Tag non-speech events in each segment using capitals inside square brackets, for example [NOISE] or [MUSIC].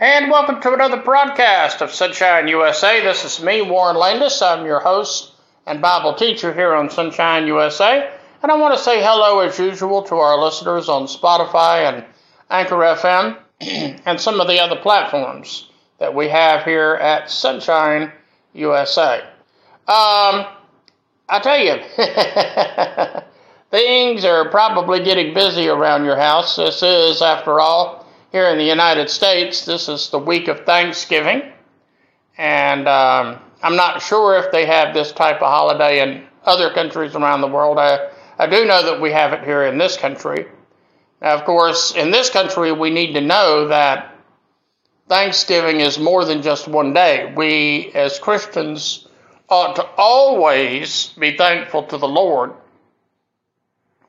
And welcome to another broadcast of Sonshine USA. This is me, Warren Landis. I'm your host and Bible teacher here on Sonshine USA. And I want to say hello, as usual, to our listeners on Spotify and Anchor FM [CLEARS THROAT] and some of the other platforms that we have here at Sonshine USA. Um, I tell you, [LAUGHS] things are probably getting busy around your house. This is, after all, here in the United States, this is the week of Thanksgiving. And um, I'm not sure if they have this type of holiday in other countries around the world. I, I do know that we have it here in this country. Now, of course, in this country, we need to know that Thanksgiving is more than just one day. We, as Christians, ought to always be thankful to the Lord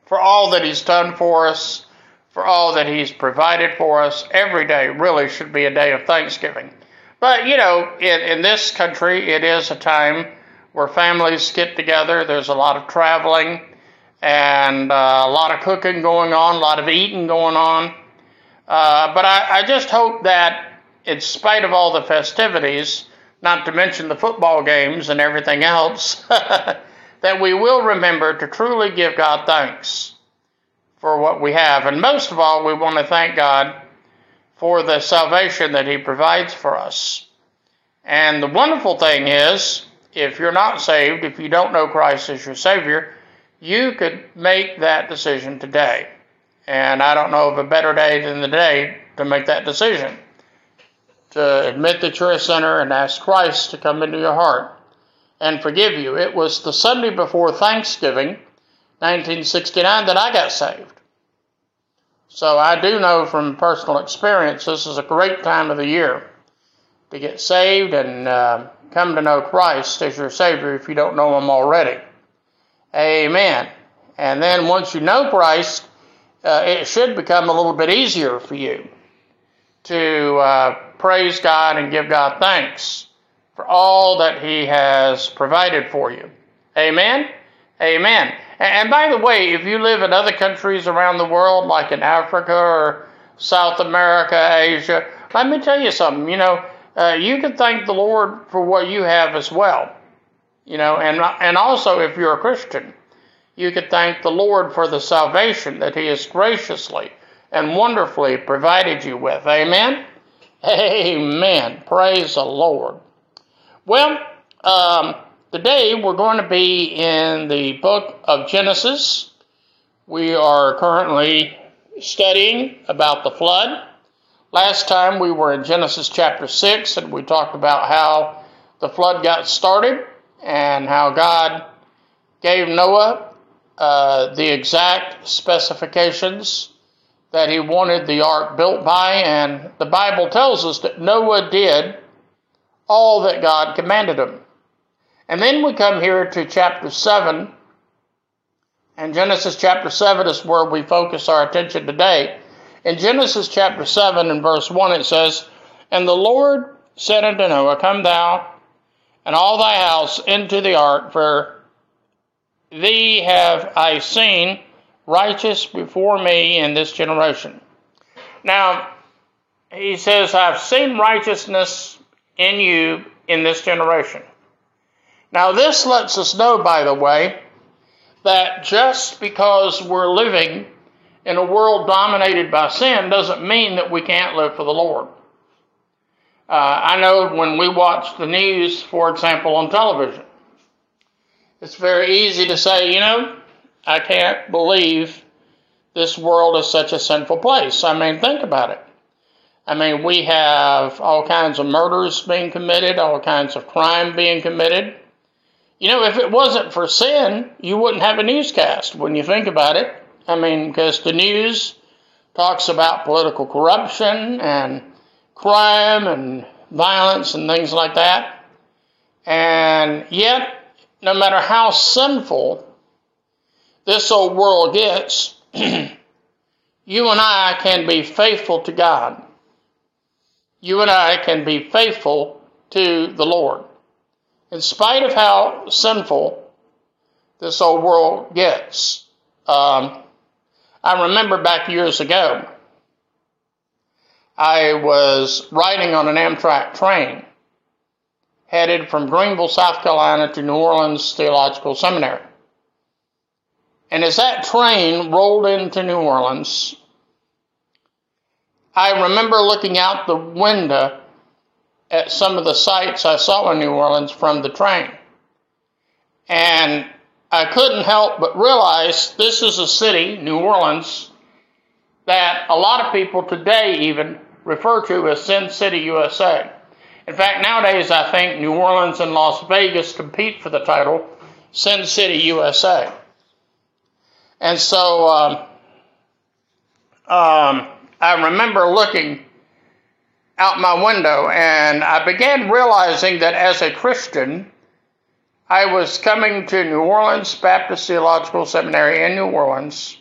for all that He's done for us for all that He's provided for us. Every day really should be a day of thanksgiving. But, you know, in, in this country, it is a time where families get together. There's a lot of traveling and uh, a lot of cooking going on, a lot of eating going on. Uh, but I, I just hope that, in spite of all the festivities, not to mention the football games and everything else, [LAUGHS] that we will remember to truly give God thanks for what we have. And most of all, we want to thank God for the salvation that He provides for us. And the wonderful thing is, if you're not saved, if you don't know Christ as your Savior, you could make that decision today. And I don't know of a better day than the day to make that decision. To admit that you're a sinner and ask Christ to come into your heart and forgive you. It was the Sunday before Thanksgiving 1969 that I got saved. So I do know from personal experience this is a great time of the year to get saved and uh, come to know Christ as your Savior if you don't know Him already. Amen. And then once you know Christ, uh, it should become a little bit easier for you to uh, praise God and give God thanks for all that He has provided for you. Amen? Amen. And by the way, if you live in other countries around the world, like in Africa or South America, Asia, let me tell you something. You know, uh, you can thank the Lord for what you have as well. You know, and and also if you're a Christian, you can thank the Lord for the salvation that He has graciously and wonderfully provided you with. Amen. [LAUGHS] Amen. Praise the Lord. Well, um, Today we're going to be in the book of Genesis. We are currently studying about the flood. Last time we were in Genesis chapter 6 and we talked about how the flood got started and how God gave Noah uh, the exact specifications that he wanted the ark built by. And the Bible tells us that Noah did all that God commanded him. And then we come here to chapter 7. And Genesis chapter 7 is where we focus our attention today. In Genesis chapter 7 and verse 1, it says, And the Lord said unto Noah, Come thou and all thy house into the ark, for thee have I seen righteous before me in this generation. Now, he says, I've seen righteousness in you in this generation. Now, this lets us know, by the way, that just because we're living in a world dominated by sin doesn't mean that we can't live for the Lord. Uh, I know when we watch the news, for example, on television, it's very easy to say, you know, I can't believe this world is such a sinful place. I mean, think about it. I mean, we have all kinds of murders being committed, all kinds of crime being committed. You know, if it wasn't for sin, you wouldn't have a newscast when you think about it. I mean, because the news talks about political corruption and crime and violence and things like that. And yet, no matter how sinful this old world gets, [CLEARS THROAT] you and I can be faithful to God. You and I can be faithful to the Lord in spite of how sinful this old world gets. Um, I remember back years ago, I was riding on an Amtrak train headed from Greenville, South Carolina to New Orleans Theological Seminary. And as that train rolled into New Orleans, I remember looking out the window at some of the sights I saw in New Orleans from the train. And I couldn't help but realize this is a city, New Orleans, that a lot of people today even refer to as Sin City, USA. In fact, nowadays I think New Orleans and Las Vegas compete for the title Sin City, USA. And so um, um, I remember looking out my window and I began realizing that as a Christian, I was coming to New Orleans Baptist Theological Seminary in New Orleans.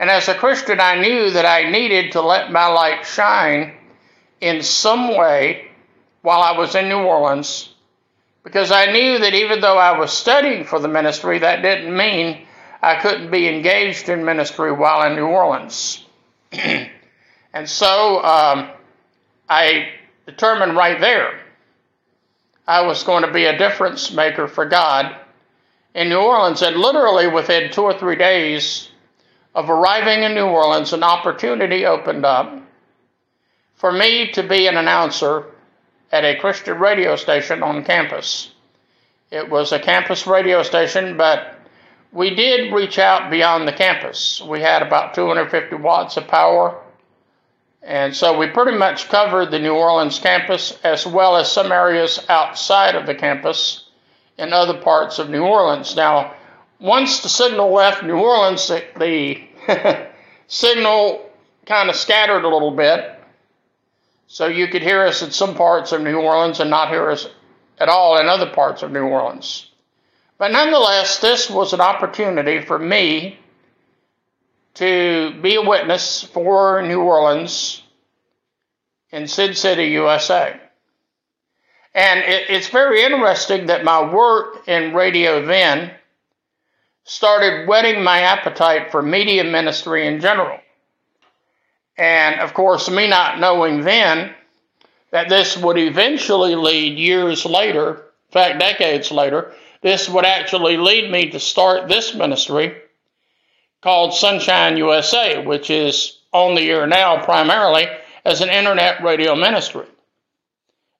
And as a Christian, I knew that I needed to let my light shine in some way while I was in New Orleans because I knew that even though I was studying for the ministry, that didn't mean I couldn't be engaged in ministry while in New Orleans. [CLEARS THROAT] and so um, I determined right there I was going to be a difference maker for God in New Orleans. And literally within two or three days of arriving in New Orleans, an opportunity opened up for me to be an announcer at a Christian radio station on campus. It was a campus radio station, but we did reach out beyond the campus. We had about 250 watts of power. And so we pretty much covered the New Orleans campus as well as some areas outside of the campus in other parts of New Orleans. Now, once the signal left New Orleans, the, [LAUGHS] signal kind of scattered a little bit. So you could hear us in some parts of New Orleans and not hear us at all in other parts of New Orleans. But nonetheless, this was an opportunity for me to be a witness for New Orleans in Sin City, USA. And it, it's very interesting that my work in radio then started whetting my appetite for media ministry in general. And of course, me not knowing then that this would eventually lead years later, in fact, decades later, this would actually lead me to start this ministry called Sonshine USA, which is on the air now primarily as an internet radio ministry.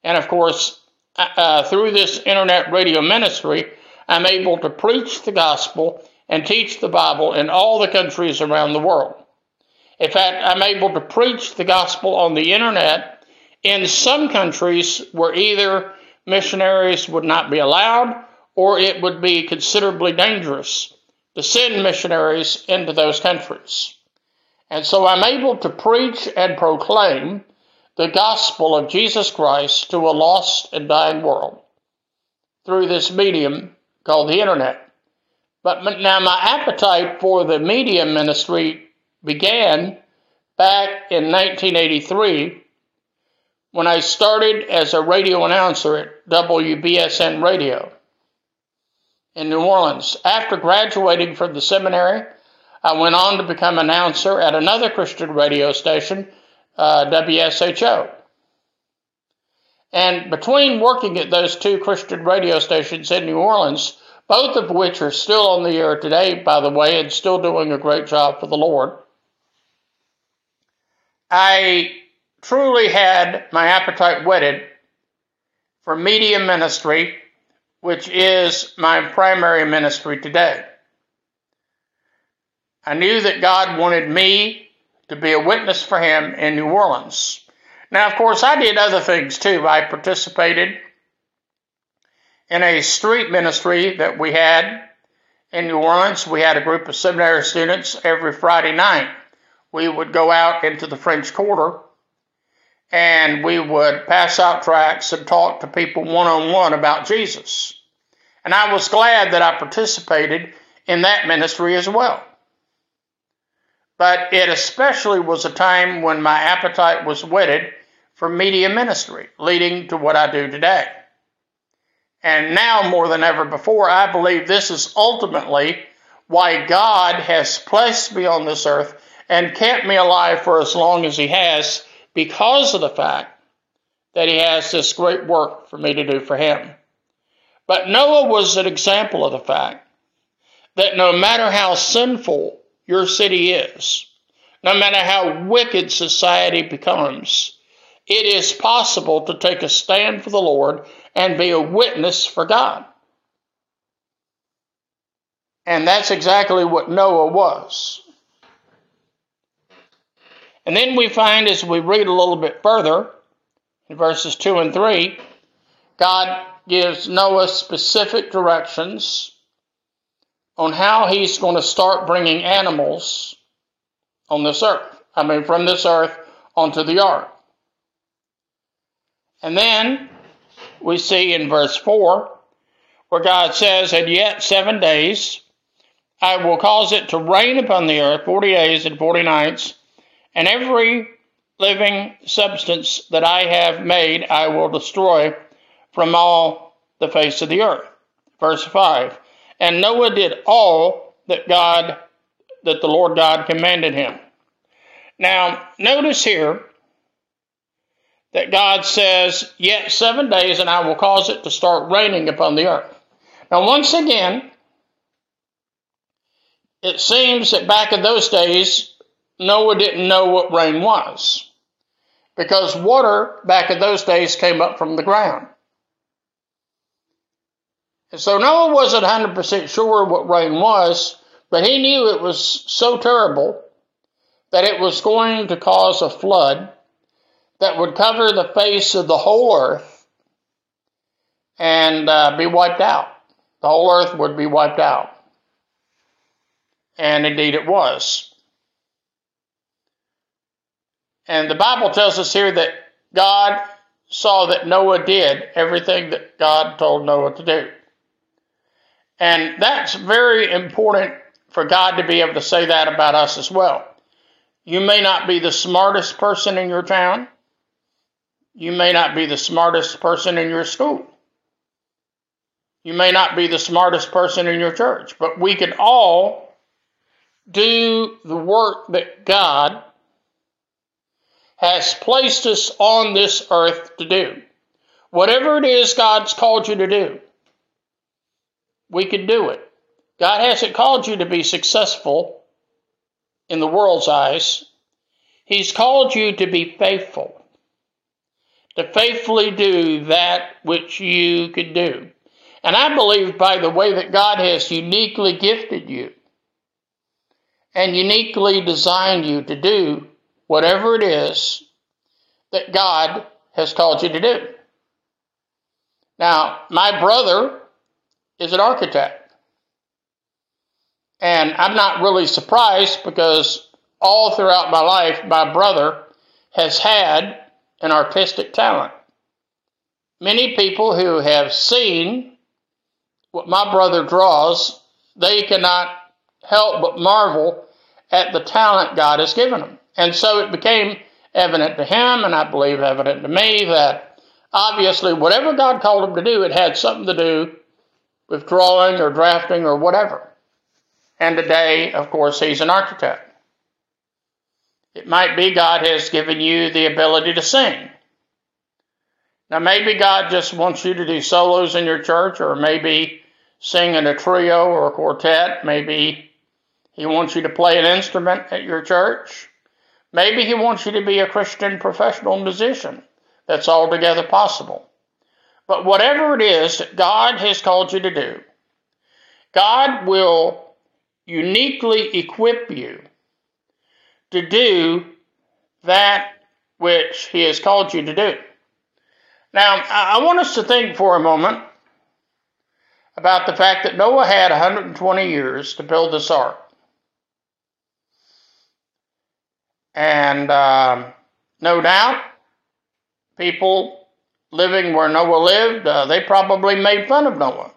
And of course, uh, uh, through this internet radio ministry, I'm able to preach the gospel and teach the Bible in all the countries around the world. In fact, I'm able to preach the gospel on the internet in some countries where either missionaries would not be allowed or it would be considerably dangerous to send missionaries into those countries. And so I'm able to preach and proclaim the gospel of Jesus Christ to a lost and dying world through this medium called the internet. But now my appetite for the media ministry began back in 1983 when I started as a radio announcer at WBSN Radio in New Orleans. After graduating from the seminary, I went on to become announcer at another Christian radio station, uh, WSHO. And between working at those two Christian radio stations in New Orleans, both of which are still on the air today, by the way, and still doing a great job for the Lord, I truly had my appetite whetted for media ministry which is my primary ministry today. I knew that God wanted me to be a witness for Him in New Orleans. Now, of course, I did other things too. I participated in a street ministry that we had in New Orleans. We had a group of seminary students every Friday night. We would go out into the French Quarter and we would pass out tracts and talk to people one on one about Jesus. And I was glad that I participated in that ministry as well. But it especially was a time when my appetite was whetted for media ministry, leading to what I do today. And now more than ever before, I believe this is ultimately why God has placed me on this earth and kept me alive for as long as He has because of the fact that he has this great work for me to do for him. But Noah was an example of the fact that no matter how sinful your city is, no matter how wicked society becomes, it is possible to take a stand for the Lord and be a witness for God. And that's exactly what Noah was. And then we find as we read a little bit further, in verses 2 and 3, God gives Noah specific directions on how he's going to start bringing animals on this earth. I mean, from this earth onto the ark. And then we see in verse 4 where God says, And yet seven days I will cause it to rain upon the earth 40 days and 40 nights, and every living substance that I have made I will destroy from all the face of the earth. Verse 5 And Noah did all that God, that the Lord God commanded him. Now, notice here that God says, Yet seven days, and I will cause it to start raining upon the earth. Now, once again, it seems that back in those days, Noah didn't know what rain was because water back in those days came up from the ground. And so Noah wasn't 100% sure what rain was, but he knew it was so terrible that it was going to cause a flood that would cover the face of the whole earth and uh, be wiped out. The whole earth would be wiped out. And indeed it was. And the Bible tells us here that God saw that Noah did everything that God told Noah to do. And that's very important for God to be able to say that about us as well. You may not be the smartest person in your town. You may not be the smartest person in your school. You may not be the smartest person in your church, but we can all do the work that God has placed us on this earth to do. Whatever it is God's called you to do, we can do it. God hasn't called you to be successful in the world's eyes. He's called you to be faithful, to faithfully do that which you could do. And I believe by the way that God has uniquely gifted you and uniquely designed you to do whatever it is that God has called you to do. Now, my brother is an architect. And I'm not really surprised because all throughout my life, my brother has had an artistic talent. Many people who have seen what my brother draws, they cannot help but marvel at the talent God has given him. And so it became evident to him, and I believe evident to me, that obviously whatever God called him to do, it had something to do with drawing or drafting or whatever. And today, of course, he's an architect. It might be God has given you the ability to sing. Now, maybe God just wants you to do solos in your church, or maybe sing in a trio or a quartet. Maybe he wants you to play an instrument at your church. Maybe He wants you to be a Christian professional musician. That's altogether possible. But whatever it is that God has called you to do, God will uniquely equip you to do that which He has called you to do. Now, I want us to think for a moment about the fact that Noah had 120 years to build this ark. And um, no doubt, people living where Noah lived, uh, they probably made fun of Noah.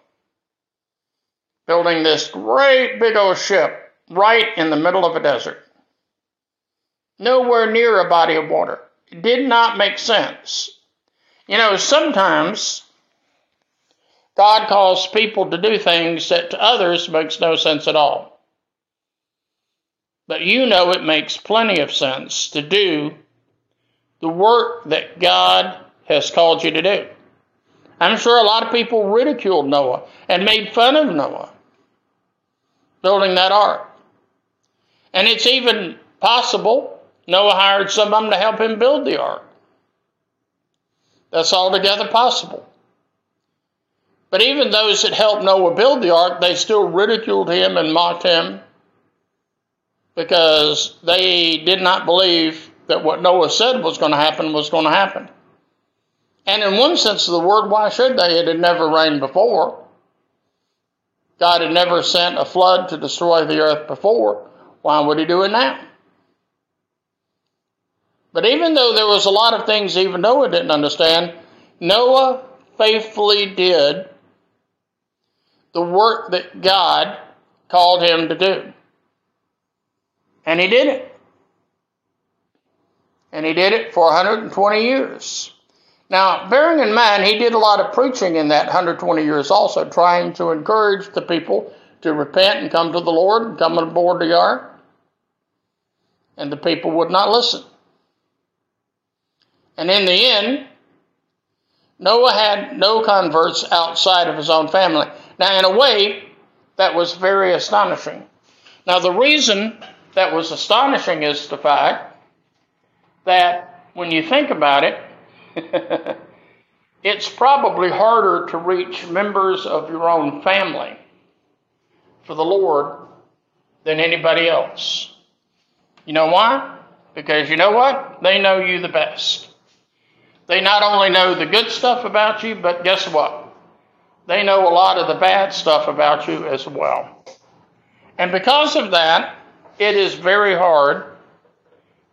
Building this great big old ship right in the middle of a desert. Nowhere near a body of water. It did not make sense. You know, sometimes God calls people to do things that to others makes no sense at all. But you know it makes plenty of sense to do the work that God has called you to do. I'm sure a lot of people ridiculed Noah and made fun of Noah building that ark. And it's even possible Noah hired some of them to help him build the ark. That's altogether possible. But even those that helped Noah build the ark, they still ridiculed him and mocked him because they did not believe that what Noah said was going to happen was going to happen. And in one sense of the word, why should they? It had never rained before. God had never sent a flood to destroy the earth before. Why would he do it now? But even though there was a lot of things even Noah didn't understand, Noah faithfully did the work that God called him to do. And he did it. And he did it for 120 years. Now, bearing in mind, he did a lot of preaching in that 120 years also, trying to encourage the people to repent and come to the Lord and come aboard the ark. And the people would not listen. And in the end, Noah had no converts outside of his own family. Now, in a way, that was very astonishing. Now, the reason that was astonishing is the fact that when you think about it, [LAUGHS] it's probably harder to reach members of your own family for the Lord than anybody else. You know why? Because you know what? They know you the best. They not only know the good stuff about you, but guess what? They know a lot of the bad stuff about you as well. And because of that, it is very hard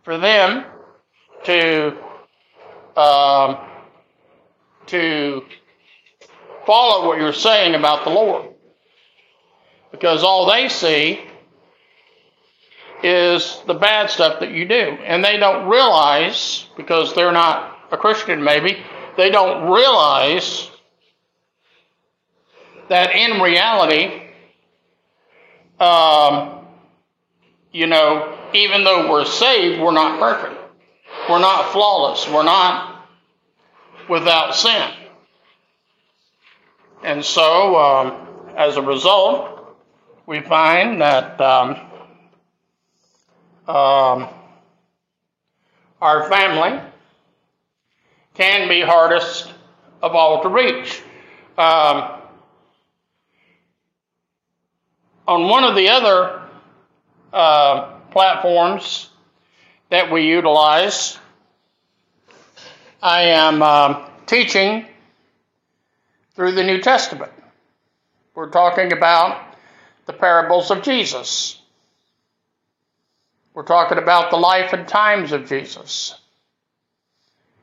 for them to um, to follow what you're saying about the Lord. Because all they see is the bad stuff that you do. And they don't realize, because they're not a Christian maybe, they don't realize that in reality, um, you know, even though we're saved, we're not perfect. We're not flawless. We're not without sin. And so, um, as a result, we find that um, um, our family can be hardest of all to reach. Um, on one of the other uh, platforms that we utilize. I am uh, teaching through the New Testament. We're talking about the parables of Jesus. We're talking about the life and times of Jesus.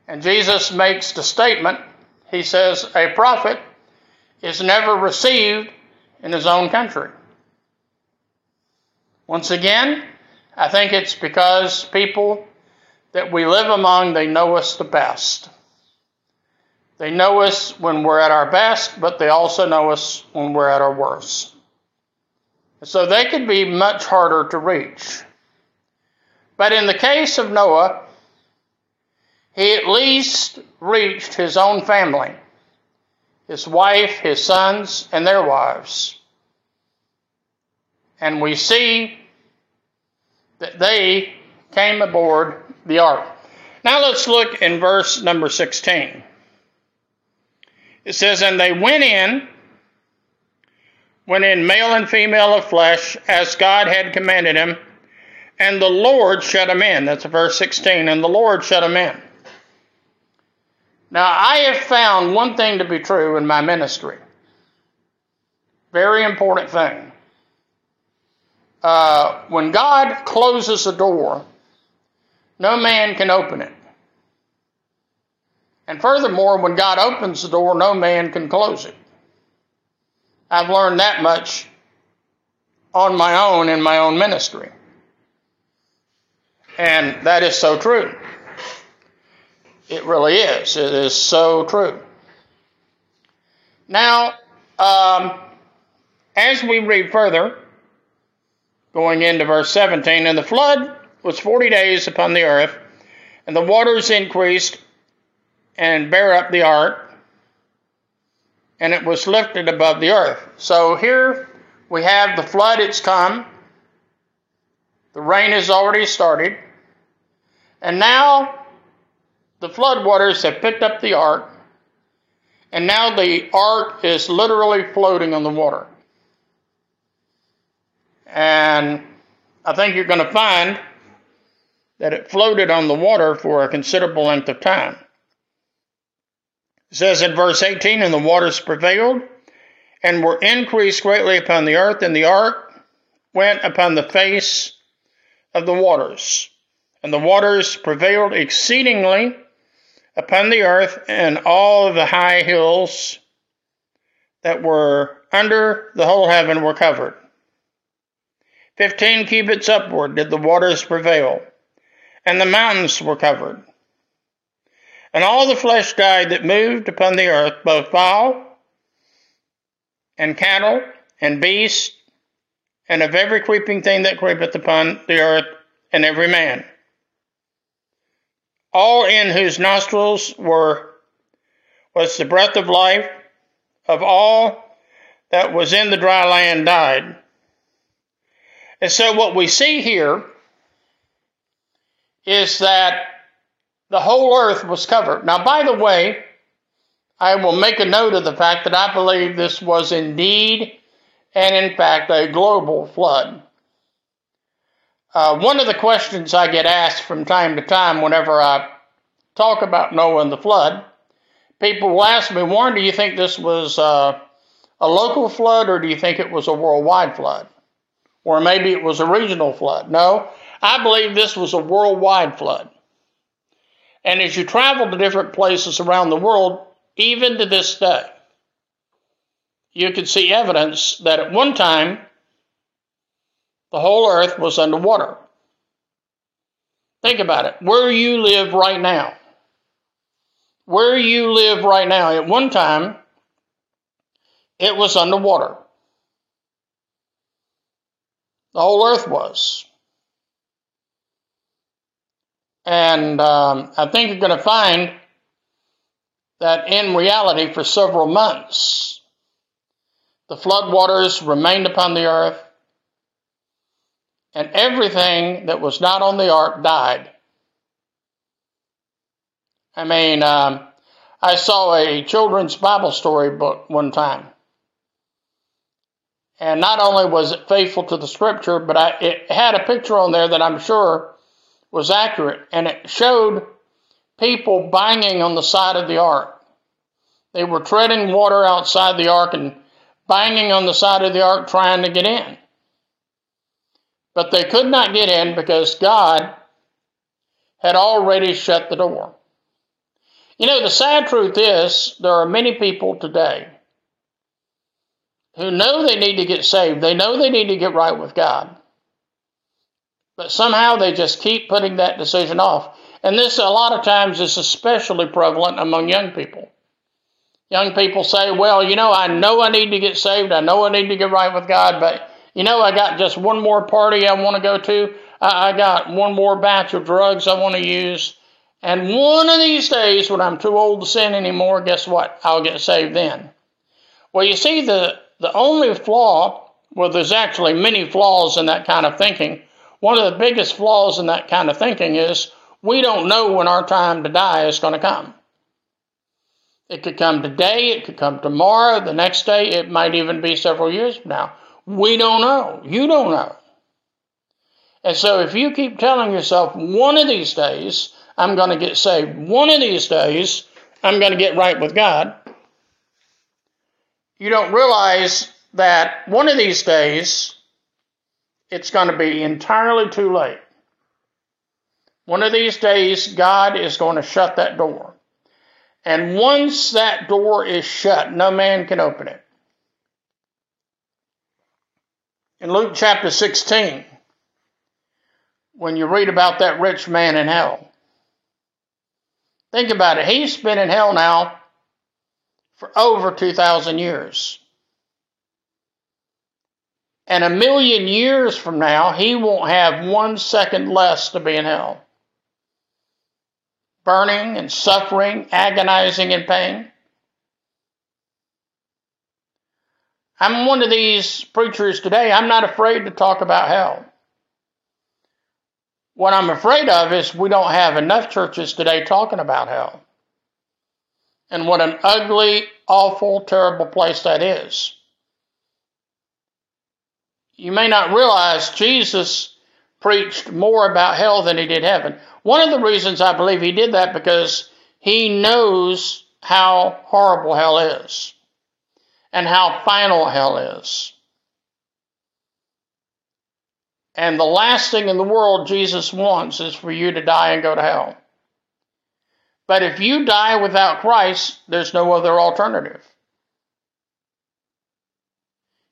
And Jesus makes the statement He says, A prophet is never received in his own country. Once again, I think it's because people that we live among, they know us the best. They know us when we're at our best, but they also know us when we're at our worst. So they could be much harder to reach. But in the case of Noah, he at least reached his own family, his wife, his sons, and their wives. And we see that they came aboard the ark. Now let's look in verse number 16. It says, And they went in, went in male and female of flesh, as God had commanded him, and the Lord shut them in. That's verse 16. And the Lord shut them in. Now, I have found one thing to be true in my ministry. Very important thing uh, when God closes a door, no man can open it. And furthermore, when God opens the door, no man can close it. I've learned that much on my own in my own ministry. And that is so true. It really is. It is so true. Now, um, as we read further, going into verse 17. And the flood was 40 days upon the earth, And the waters increased and bare up the ark, and it was lifted above the earth. So here we have the flood, it's come. The rain has already started. And now the flood waters have picked up the ark, and now the ark is literally floating on the water. And I think you're going to find that it floated on the water for a considerable length of time. It says in verse 18, And the waters prevailed and were increased greatly upon the earth, and the ark went upon the face of the waters. And the waters prevailed exceedingly upon the earth, and all the high hills that were under the whole heaven were covered. Fifteen cubits upward did the waters prevail, and the mountains were covered. And all the flesh died that moved upon the earth, both fowl and cattle and beasts, and of every creeping thing that creepeth upon the earth, and every man. All in whose nostrils were was the breath of life of all that was in the dry land died. And so what we see here is that the whole earth was covered. Now, by the way, I will make a note of the fact that I believe this was indeed and in fact a global flood. Uh, one of the questions I get asked from time to time whenever I talk about Noah and the flood, people will ask me, Warren, do you think this was uh, a local flood or do you think it was a worldwide flood? Or maybe it was a regional flood? No, I believe this was a worldwide flood. And as you travel to different places around the world, even to this day, you can see evidence that at one time the whole earth was underwater. Think about it. Where you live right now, where you live right now, at one time, it was underwater. The whole earth was. And um, I think you're going to find that in reality, for several months, the floodwaters remained upon the earth, and everything that was not on the ark died. I mean, um, I saw a children's Bible story book one time. And not only was it faithful to the scripture, but I, it had a picture on there that I'm sure was accurate, and it showed people banging on the side of the ark. They were treading water outside the ark and banging on the side of the ark trying to get in. But they could not get in because God had already shut the door. You know, the sad truth is there are many people today who know they need to get saved. They know they need to get right with God. But somehow they just keep putting that decision off. And this, a lot of times, is especially prevalent among young people. Young people say, Well, you know, I know I need to get saved. I know I need to get right with God, but, you know, I got just one more party I want to go to. I, I got one more batch of drugs I want to use. And one of these days, when I'm too old to sin anymore, guess what? I'll get saved then. Well, you see, the, the only flaw, well, there's actually many flaws in that kind of thinking. One of the biggest flaws in that kind of thinking is we don't know when our time to die is going to come. It could come today, it could come tomorrow, the next day, it might even be several years from now. We don't know. You don't know. And so if you keep telling yourself, one of these days, I'm going to get saved, one of these days, I'm going to get right with God, you don't realize that one of these days, it's going to be entirely too late. One of these days, God is going to shut that door. And once that door is shut, no man can open it. In Luke chapter 16, when you read about that rich man in hell, think about it. He's been in hell now for over 2,000 years. And a million years from now, he won't have one second less to be in hell. burning and suffering, agonizing in pain. I'm one of these preachers today. I'm not afraid to talk about hell. What I'm afraid of is we don't have enough churches today talking about hell. And what an ugly, awful, terrible place that is. You may not realize Jesus preached more about hell than he did heaven. One of the reasons I believe he did that because he knows how horrible hell is and how final hell is. And the last thing in the world Jesus wants is for you to die and go to hell. But if you die without Christ, there's no other alternative.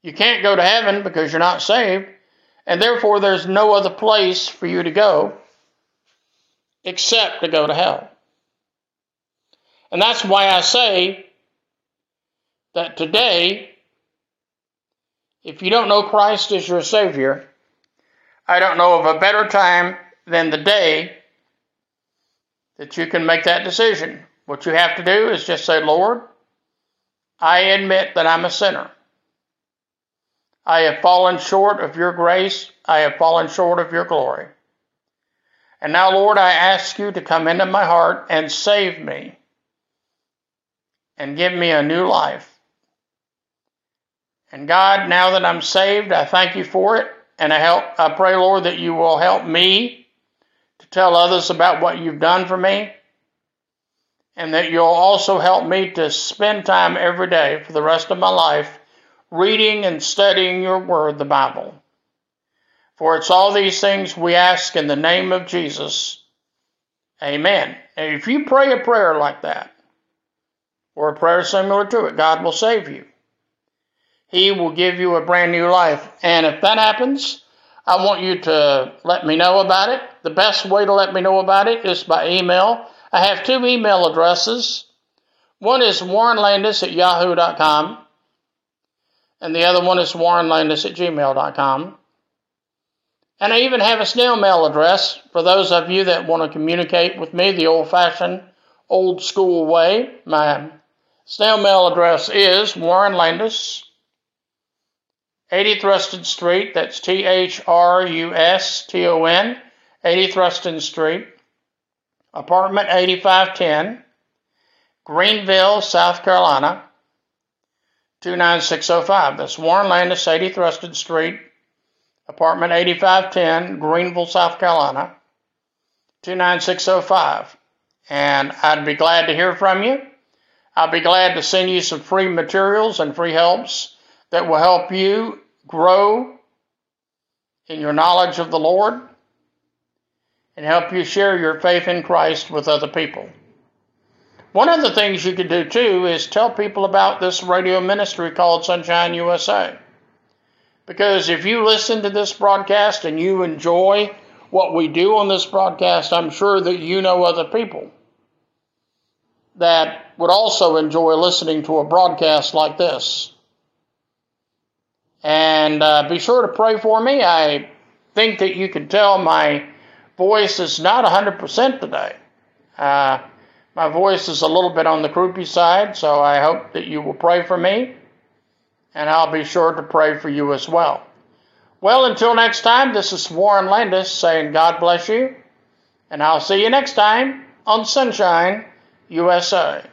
You can't go to heaven because you're not saved, and therefore there's no other place for you to go except to go to hell. And that's why I say that today, if you don't know Christ as your Savior, I don't know of a better time than the day that you can make that decision. What you have to do is just say, Lord, I admit that I'm a sinner. I have fallen short of your grace. I have fallen short of your glory. And now, Lord, I ask you to come into my heart and save me and give me a new life. And God, now that I'm saved, I thank you for it. And I help I pray, Lord, that you will help me tell others about what you've done for me. And that you'll also help me to spend time every day for the rest of my life reading and studying your word, the Bible. For it's all these things we ask in the name of Jesus. Amen. And if you pray a prayer like that, or a prayer similar to it, God will save you. He will give you a brand new life. And if that happens, I want you to let me know about it. The best way to let me know about it is by email. I have two email addresses. One is warrenlandis at yahoo.com, and the other one is warrenlandis at gmail.com. And I even have a snail mail address for those of you that want to communicate with me the old fashioned, old school way. My snail mail address is Warren Landis, 80 Thruston Street. That's T H R U S T O N, 80 Thruston Street, apartment 8510, Greenville, South Carolina, 29605. That's Warren Landis, 80 Thruston Street apartment 8510, Greenville, South Carolina, 29605. And I'd be glad to hear from you. I'll be glad to send you some free materials and free helps that will help you grow in your knowledge of the Lord and help you share your faith in Christ with other people. One of the things you could do too is tell people about this radio ministry called Sonshine USA. Because if you listen to this broadcast and you enjoy what we do on this broadcast, I'm sure that you know other people that would also enjoy listening to a broadcast like this. And uh, be sure to pray for me. I think that you can tell my voice is not 100% today. Uh, my voice is a little bit on the croupy side, so I hope that you will pray for me and I'll be sure to pray for you as well. Well, until next time, this is Warren Landis saying God bless you, and I'll see you next time on Sonshine USA.